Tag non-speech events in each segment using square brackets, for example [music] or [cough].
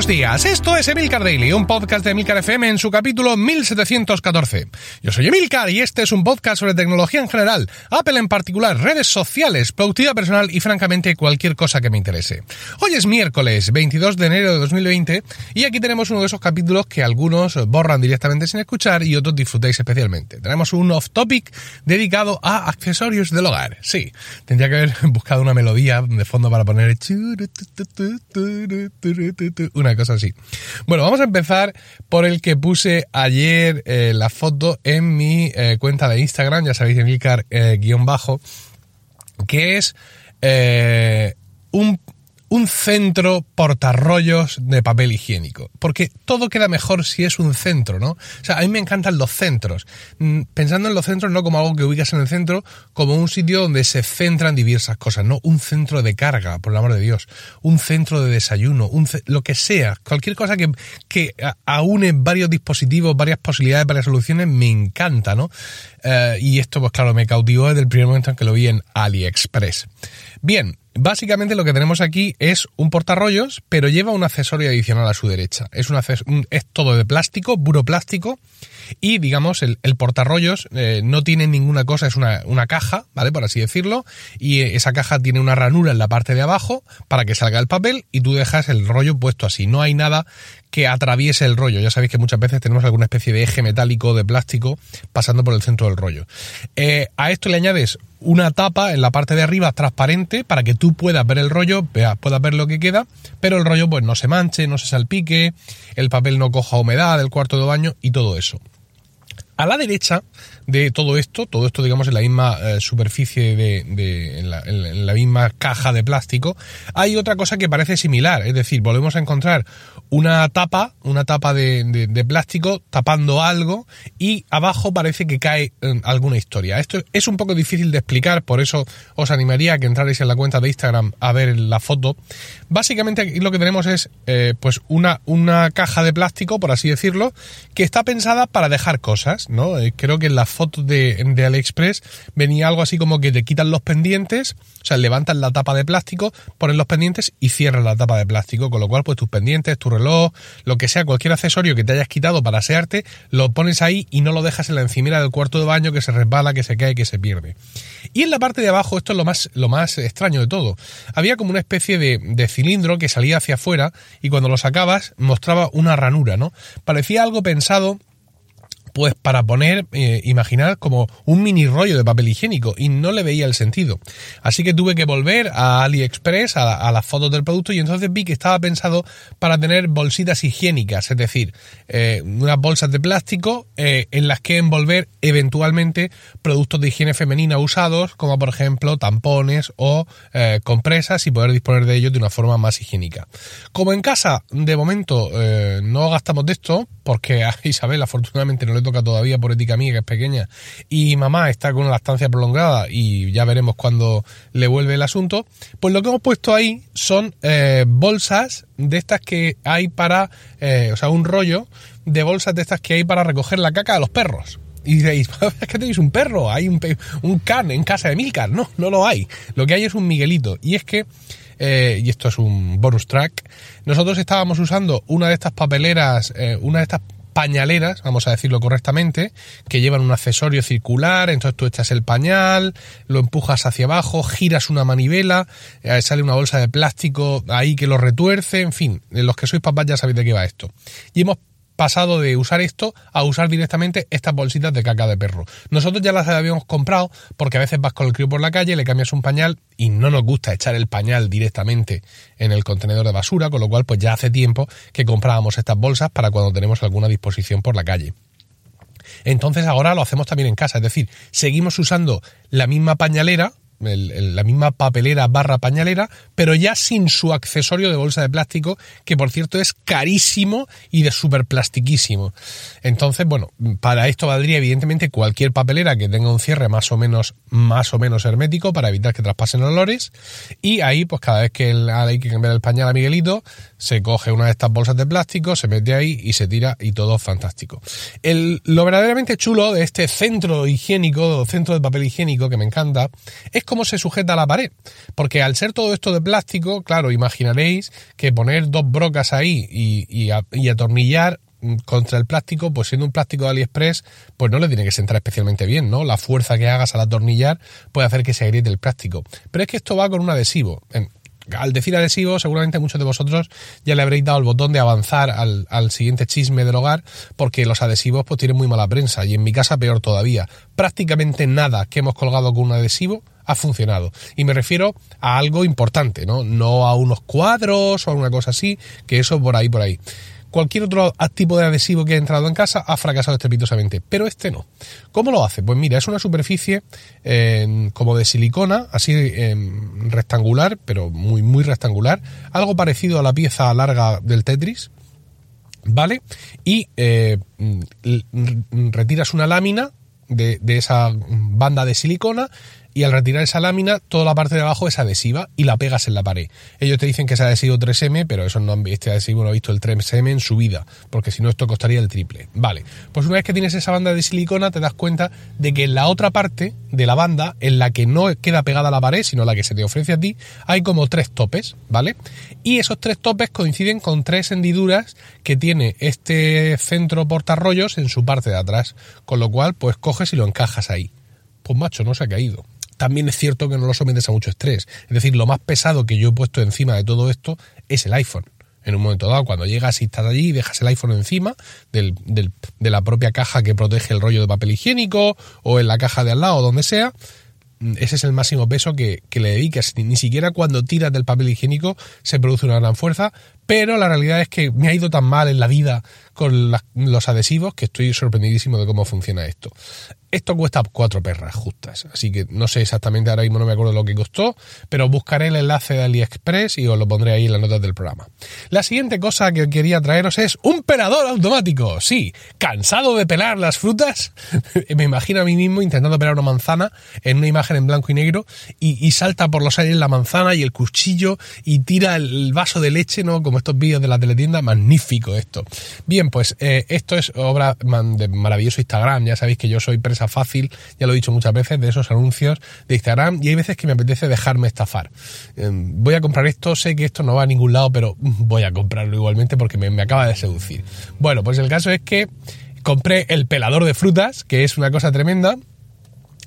buenos días. Esto es Emilcar Daily, un podcast de Emilcar FM en su capítulo 1714. Yo soy Emilcar y este es un podcast sobre tecnología en general, Apple en particular, redes sociales, productividad personal y francamente cualquier cosa que me interese. Hoy es miércoles 22 de enero de 2020 y aquí tenemos uno de esos capítulos que algunos borran directamente sin escuchar y otros disfrutáis especialmente. Tenemos un off topic dedicado a accesorios del hogar. Sí, tendría que haber [laughs] buscado una melodía de fondo para poner una cosa así. Bueno, vamos a empezar por el que puse ayer eh, la foto en mi eh, cuenta de Instagram, ya sabéis, Emilcar eh, que es un un centro portarrollos de papel higiénico. Porque todo queda mejor si es un centro, ¿no? O sea, a mí me encantan los centros. Mm, pensando en los centros no como algo que ubicas en el centro, como un sitio donde se centran diversas cosas, no un centro de carga, por el amor de Dios. Un centro de desayuno, un lo que sea. Cualquier cosa que, que aúne varios dispositivos, varias posibilidades, varias soluciones, me encanta, ¿no? Eh, y esto, pues claro, me cautivó desde el primer momento en que lo vi en AliExpress. Bien, Básicamente lo que tenemos aquí es un portarrollos, pero lleva un accesorio adicional a su derecha. Es, un, es todo de plástico, puro plástico, y digamos, el, portarrollos eh, no tiene ninguna cosa, es una, una, caja, ¿vale? Por así decirlo, y esa caja tiene una ranura en la parte de abajo para que salga el papel y tú dejas el rollo puesto así. No hay nada que atraviese el rollo. Ya sabéis que muchas veces tenemos alguna especie de eje metálico de plástico pasando por el centro del rollo. Eh, a esto le añades una tapa en la parte de arriba transparente para que tú puedas ver el rollo, puedas ver lo que queda, pero el rollo pues no se manche, no se salpique, el papel no coja humedad del cuarto de baño y todo eso. A la derecha de todo esto, todo esto digamos en la misma eh, superficie de, en, la, misma caja de plástico, hay otra cosa que parece similar, es decir, volvemos a encontrar una tapa, una tapa de, plástico tapando algo y abajo parece que cae eh, alguna historia. Esto es un poco difícil de explicar, por eso os animaría a que entrarais en la cuenta de Instagram a ver la foto. Básicamente aquí lo que tenemos es eh, pues una, una caja de plástico, por así decirlo, que está pensada para dejar cosas. ¿No? Eh, creo que en las fotos de, de AliExpress venía algo así como que te quitan los pendientes, o sea, levantan la tapa de plástico, ponen los pendientes y cierran la tapa de plástico, con lo cual pues tus pendientes, tu reloj, lo que sea, cualquier accesorio que te hayas quitado para asearte, lo pones ahí y no lo dejas en la encimera del cuarto de baño que se resbala, que se cae, que se pierde. Y en la parte de abajo, esto es lo más, lo más extraño de todo, había como una especie de, de cilindro que salía hacia afuera y cuando lo sacabas mostraba una ranura, ¿no? Parecía algo pensado pues para poner, eh, imaginar como un mini rollo de papel higiénico y no le veía el sentido. Así que tuve que volver a AliExpress, a, las fotos del producto y entonces vi que estaba pensado para tener bolsitas higiénicas, es decir, eh, unas bolsas de plástico eh, en las que envolver eventualmente productos de higiene femenina usados, como por ejemplo tampones o compresas y poder disponer de ellos de una forma más higiénica. Como en casa, de momento, no gastamos de esto, porque [laughs] a Isabel afortunadamente no le toca todavía por ética mía, que es pequeña, y mamá está con una lactancia prolongada y ya veremos cuándo le vuelve el asunto, pues lo que hemos puesto ahí son eh, bolsas de estas que hay para, eh, o sea, un rollo de bolsas de estas que hay para recoger la caca de los perros. Y diréis, [laughs] es que tenéis un perro, hay un, un can en casa de Milcar. No, no lo hay. Lo que hay es un Miguelito. Y es que eh, y esto es un bonus track, nosotros estábamos usando una de estas papeleras, una de estas pañaleras, vamos a decirlo correctamente, que llevan un accesorio circular, entonces tú echas el pañal, lo empujas hacia abajo, giras una manivela, eh, sale una bolsa de plástico ahí que lo retuerce, en fin, los que sois papás ya sabéis de qué va esto. Y hemos pasado de usar esto a usar directamente estas bolsitas de caca de perro. Nosotros ya las habíamos comprado porque a veces vas con el crío por la calle, le cambias un pañal y no nos gusta echar el pañal directamente en el contenedor de basura, con lo cual pues ya hace tiempo que comprábamos estas bolsas para cuando tenemos alguna disposición por la calle. Entonces ahora lo hacemos también en casa, es decir, seguimos usando la misma pañalera, la misma papelera barra pañalera, pero ya sin su accesorio de bolsa de plástico, que por cierto es carísimo y de súper plastiquísimo. Entonces, bueno, para esto valdría evidentemente cualquier papelera que tenga un cierre más o menos, más o menos hermético para evitar que traspasen olores. Y ahí, pues cada vez que hay que cambiar el pañal a Miguelito, se coge una de estas bolsas de plástico, se mete ahí y se tira y todo fantástico. Lo verdaderamente chulo de este centro higiénico, centro de papel higiénico que me encanta, es cómo se sujeta a la pared. Porque al ser todo esto de plástico, claro, imaginaréis que poner dos brocas ahí y, y atornillar contra el plástico, pues siendo un plástico de AliExpress, pues no le tiene que sentar especialmente bien, ¿no? La fuerza que hagas al atornillar puede hacer que se agriete el plástico. Pero es que esto va con un adhesivo. Al decir adhesivo, seguramente muchos de vosotros ya le habréis dado el botón de avanzar al, siguiente chisme del hogar, porque los adhesivos pues tienen muy mala prensa, y en mi casa peor todavía. Prácticamente nada que hemos colgado con un adhesivo ha funcionado. Y me refiero a algo importante, ¿no? No a unos cuadros o a una cosa así, que eso por ahí, por ahí. Cualquier otro tipo de adhesivo que ha entrado en casa ha fracasado estrepitosamente, pero este no. ¿Cómo lo hace? Pues mira, es una superficie eh, como de silicona, así eh, rectangular, pero muy, muy rectangular, algo parecido a la pieza larga del Tetris, ¿vale? Y eh, retiras una lámina de, esa banda de silicona y al retirar esa lámina, toda la parte de abajo es adhesiva y la pegas en la pared. Ellos te dicen que es adhesivo 3M, pero eso no, este adhesivo no ha visto el 3M en su vida, porque si no esto costaría el triple. Vale, pues una vez que tienes esa banda de silicona te das cuenta de que en la otra parte de la banda, en la que no queda pegada la pared, sino la que se te ofrece a ti, hay como tres topes, ¿vale? Y esos tres topes coinciden con tres hendiduras que tiene este centro portarrollos en su parte de atrás, con lo cual pues coges y lo encajas ahí. Pues macho, no se ha caído también es cierto que no lo sometes a mucho estrés. Es decir, lo más pesado que yo he puesto encima de todo esto es el iPhone. En un momento dado, cuando llegas y estás allí y dejas el iPhone encima de la propia caja que protege el rollo de papel higiénico o en la caja de al lado o donde sea, mm, ese es el máximo peso que, que, le dedicas. Ni siquiera cuando tiras del papel higiénico se produce una gran fuerza, pero la realidad es que me ha ido tan mal en la vida con los adhesivos que estoy sorprendidísimo de cómo funciona esto. Esto cuesta cuatro perras justas, así que no sé exactamente, ahora mismo no me acuerdo lo que costó, pero buscaré el enlace de AliExpress y os lo pondré ahí en las notas del programa. La siguiente cosa que quería traeros es un pelador automático. Sí, cansado de pelar las frutas. [laughs] me imagino a mí mismo intentando pelar una manzana en una imagen en blanco y negro y, salta por los aires la manzana y el cuchillo y tira el vaso de leche, ¿no? Como estos vídeos de la teletienda. Magnífico esto. Bien, pues eh, esto es obra de maravilloso Instagram. Ya sabéis que yo soy presa fácil, ya lo he dicho muchas veces, de esos anuncios de Instagram y hay veces que me apetece dejarme estafar. Em, voy a comprar esto, sé que esto no va a ningún lado, pero voy a comprarlo igualmente porque me, me acaba de seducir. Bueno, pues el caso es que compré el pelador de frutas, que es una cosa tremenda.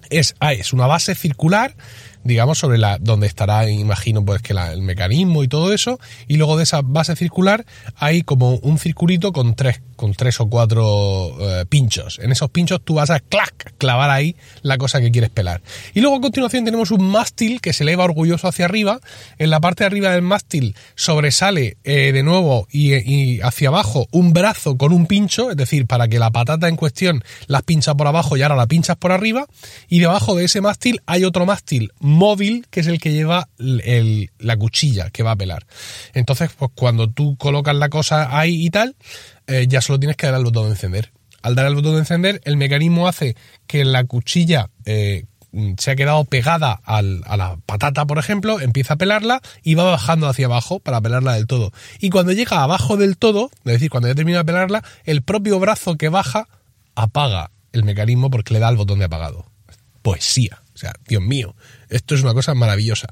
Es, ah, es una base circular digamos, sobre la, donde estará, imagino, pues que el mecanismo y todo eso, y luego de esa base circular hay como un circulito con tres con tres o cuatro eh, pinchos. En esos pinchos tú vas a clac, clavar ahí la cosa que quieres pelar. Y luego a continuación tenemos un mástil que se eleva orgulloso hacia arriba. En la parte de arriba del mástil sobresale eh, de nuevo y, hacia abajo un brazo con un pincho, es decir, para que la patata en cuestión las pincha por abajo y ahora la pinchas por arriba. Y debajo de ese mástil hay otro mástil móvil que es el que lleva la cuchilla que va a pelar. Entonces, pues cuando tú colocas la cosa ahí y tal, eh, ya solo tienes que dar al botón de encender. Al dar al botón de encender, el mecanismo hace que la cuchilla eh, se ha quedado pegada a la patata, por ejemplo, empieza a pelarla y va bajando hacia abajo para pelarla del todo. Y cuando llega abajo del todo, es decir, cuando ya termina de pelarla, el propio brazo que baja apaga el mecanismo porque le da el botón de apagado. Poesía. O sea, Dios mío, esto es una cosa maravillosa.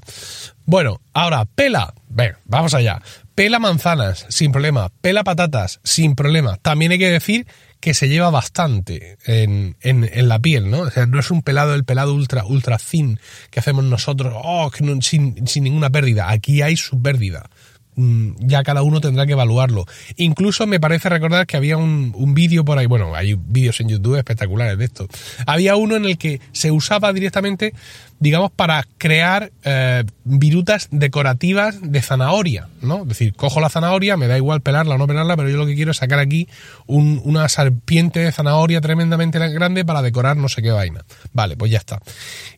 Bueno, ahora, pela. Ven, vamos allá. Pela manzanas, sin problema. Pela patatas, sin problema. También hay que decir que se lleva bastante en, en, la piel, ¿no? O sea, no es un pelado, el pelado ultra, ultra thin que hacemos nosotros, oh, sin, sin ninguna pérdida. Aquí hay su pérdida. Mm, ya cada uno tendrá que evaluarlo. Incluso me parece recordar que había un, un vídeo por ahí, bueno, hay vídeos en YouTube espectaculares de esto. Había uno en el que se usaba directamente digamos, para crear eh, virutas decorativas de zanahoria, ¿no? Es decir, cojo la zanahoria, me da igual pelarla o no pelarla, pero yo lo que quiero es sacar aquí una serpiente de zanahoria tremendamente grande para decorar no sé qué vaina. Vale, pues ya está.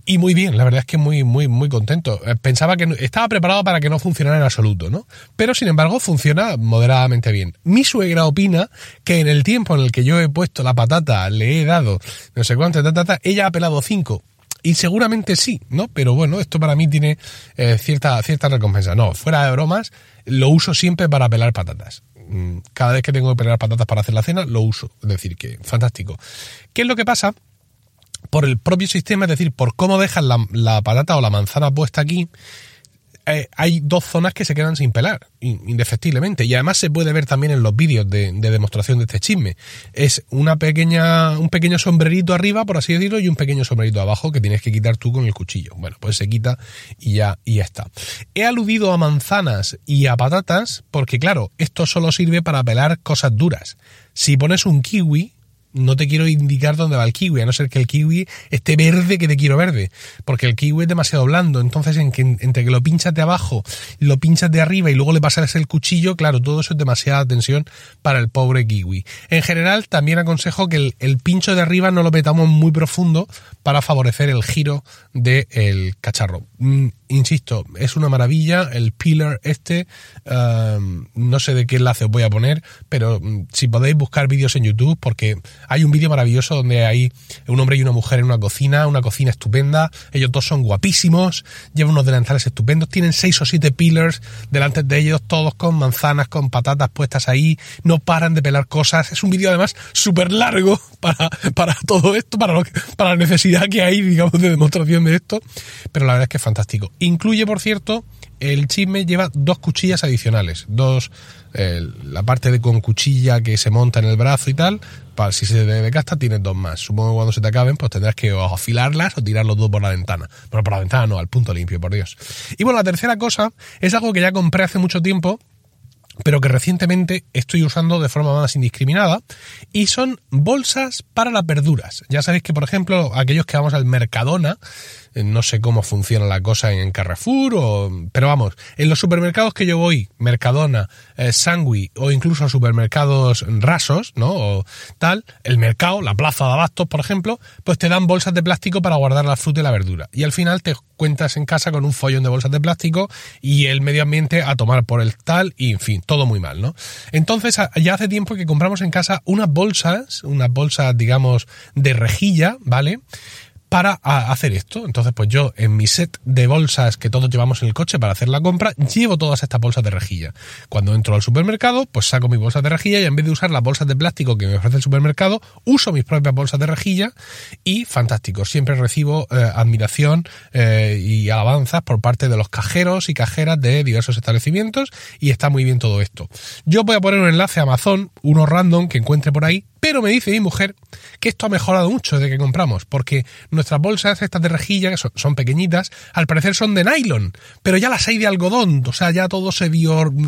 Y muy bien, la verdad es que muy, muy, muy contento. Eh, pensaba que estaba preparado para que no funcionara en absoluto, ¿no? Pero sin embargo funciona moderadamente bien. Mi suegra opina que en el tiempo en el que yo he puesto la patata, le he dado no sé cuánto, ta, ella ha pelado cinco y seguramente sí, ¿no? Pero bueno, esto para mí tiene eh, cierta, cierta recompensa. No, fuera de bromas, lo uso siempre para pelar patatas. Mm, cada vez que tengo que pelar patatas para hacer la cena, lo uso. Es decir, que fantástico. ¿Qué es lo que pasa? por el propio sistema, es decir, por cómo dejas la, la patata o la manzana puesta aquí, eh, hay dos zonas que se quedan sin pelar, indefectiblemente. Y además se puede ver también en los vídeos de, demostración de este chisme. Es una pequeña, un pequeño sombrerito arriba, por así decirlo, y un pequeño sombrerito abajo que tienes que quitar tú con el cuchillo. Bueno, pues se quita y ya, y ya está. He aludido a manzanas y a patatas porque, claro, esto solo sirve para pelar cosas duras. Si pones un kiwi, no te quiero indicar dónde va el kiwi, a no ser que el kiwi esté verde que te quiero verde, porque el kiwi es demasiado blando, entonces en que, entre que lo pinchas de abajo, lo pinchas de arriba y luego le pasas el cuchillo, claro, todo eso es demasiada tensión para el pobre kiwi. En general, también aconsejo que el, pincho de arriba no lo metamos muy profundo para favorecer el giro del cacharro. Mm, insisto, es una maravilla el pillar este, um, no sé de qué enlace os voy a poner, pero mm, si podéis buscar vídeos en YouTube, porque hay un vídeo maravilloso donde hay un hombre y una mujer en una cocina, una cocina estupenda, ellos dos son guapísimos, llevan unos delantales estupendos, tienen seis o siete pillars delante de ellos, todos con manzanas, con patatas puestas ahí, no paran de pelar cosas, es un vídeo además súper largo [laughs] para, para todo esto, para, para la necesidad que hay, digamos, de demostración de esto, pero la verdad es que es fantástico. Incluye, por cierto, el chisme lleva dos cuchillas adicionales, dos la parte de con cuchilla que se monta en el brazo y tal, para si se te desgasta tienes dos más. Supongo que cuando se te acaben, pues tendrás que afilarlas o tirar los dos por la ventana. Pero por la ventana no, al punto limpio, por Dios. Y bueno, la tercera cosa es algo que ya compré hace mucho tiempo, pero que recientemente estoy usando de forma más indiscriminada, y son bolsas para las verduras. Ya sabéis que, por ejemplo, aquellos que vamos al Mercadona, no sé cómo funciona la cosa en Carrefour, o, pero vamos, en los supermercados que yo voy, Mercadona, eh, o incluso supermercados rasos, ¿no? O tal, el mercado, la plaza de abastos, por ejemplo, pues te dan bolsas de plástico para guardar la fruta y la verdura. Y al final te cuentas en casa con un follón de bolsas de plástico y el medio ambiente a tomar por el tal y en fin, todo muy mal, ¿no? Entonces, ya hace tiempo que compramos en casa unas bolsas, unas bolsas, digamos, de rejilla, ¿vale? Para hacer esto. Entonces, pues yo en mi set de bolsas que todos llevamos en el coche para hacer la compra, llevo todas estas bolsas de rejilla. Cuando entro al supermercado, pues saco mis bolsas de rejilla y en vez de usar las bolsas de plástico que me ofrece el supermercado, uso mis propias bolsas de rejilla y fantástico. Siempre recibo eh, admiración eh, y alabanzas por parte de los cajeros y cajeras de diversos establecimientos y está muy bien todo esto. Yo voy a poner un enlace a Amazon, uno random que encuentre por ahí, pero me dice mi mujer que esto ha mejorado mucho desde que compramos, porque nuestras bolsas, estas de rejilla, que son, pequeñitas, al parecer son de nylon, pero ya las hay de algodón, o sea, ya todo se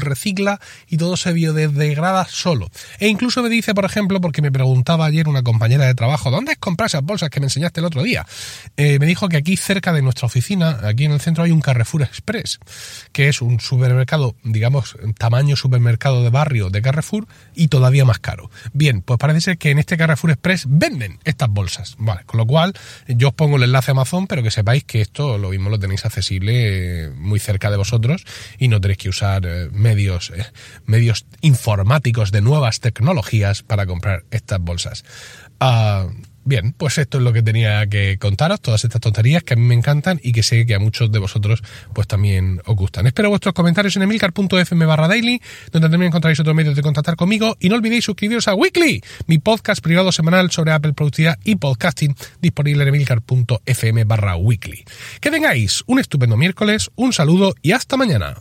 recicla y todo se biodegrada solo. E incluso me dice, por ejemplo, porque me preguntaba ayer una compañera de trabajo, ¿dónde es comprar esas bolsas que me enseñaste el otro día? Eh, me dijo que aquí cerca de nuestra oficina, aquí en el centro, hay un Carrefour Express, que es un supermercado, digamos, tamaño supermercado de barrio de Carrefour y todavía más caro. Bien, pues parece que en este Carrefour Express venden estas bolsas. Vale, con lo cual yo os pongo el enlace a Amazon, pero que sepáis que esto lo mismo lo tenéis accesible eh, muy cerca de vosotros y no tenéis que usar eh, medios, eh, medios informáticos de nuevas tecnologías para comprar estas bolsas. Ah, Bien, pues esto es lo que tenía que contaros, todas estas tonterías que a mí me encantan y que sé que a muchos de vosotros pues también os gustan. Espero vuestros comentarios en emilcar.fm barra daily, donde también encontraréis otros medios de contactar conmigo y no olvidéis suscribiros a Weekly, mi podcast privado semanal sobre Apple Productividad y Podcasting, disponible en emilcar.fm barra weekly. Que tengáis un estupendo miércoles, un saludo y hasta mañana.